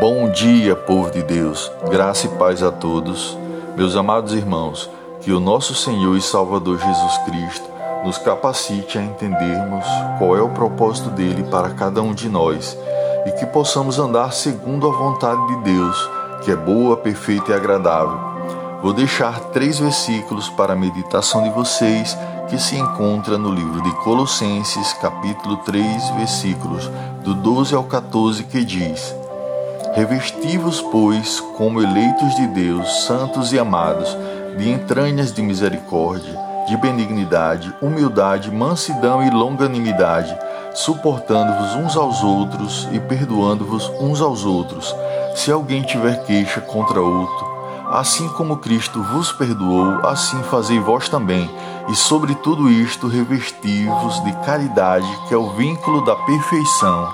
Bom dia, povo de Deus, graça e paz a todos. Meus amados irmãos, que o nosso Senhor e Salvador Jesus Cristo nos capacite a entendermos qual é o propósito dele para cada um de nós e que possamos andar segundo a vontade de Deus, que é boa, perfeita e agradável. Vou deixar três versículos para a meditação de vocês que se encontra no livro de Colossenses, capítulo 3, versículos do 12 ao 14, que diz: Revesti-vos, pois, como eleitos de Deus, santos e amados, de entranhas de misericórdia, de benignidade, humildade, mansidão e longanimidade, suportando-vos uns aos outros e perdoando-vos uns aos outros, se alguém tiver queixa contra outro Assim como Cristo vos perdoou, assim fazei vós também. E sobre tudo isto revesti-vos de caridade, que é o vínculo da perfeição.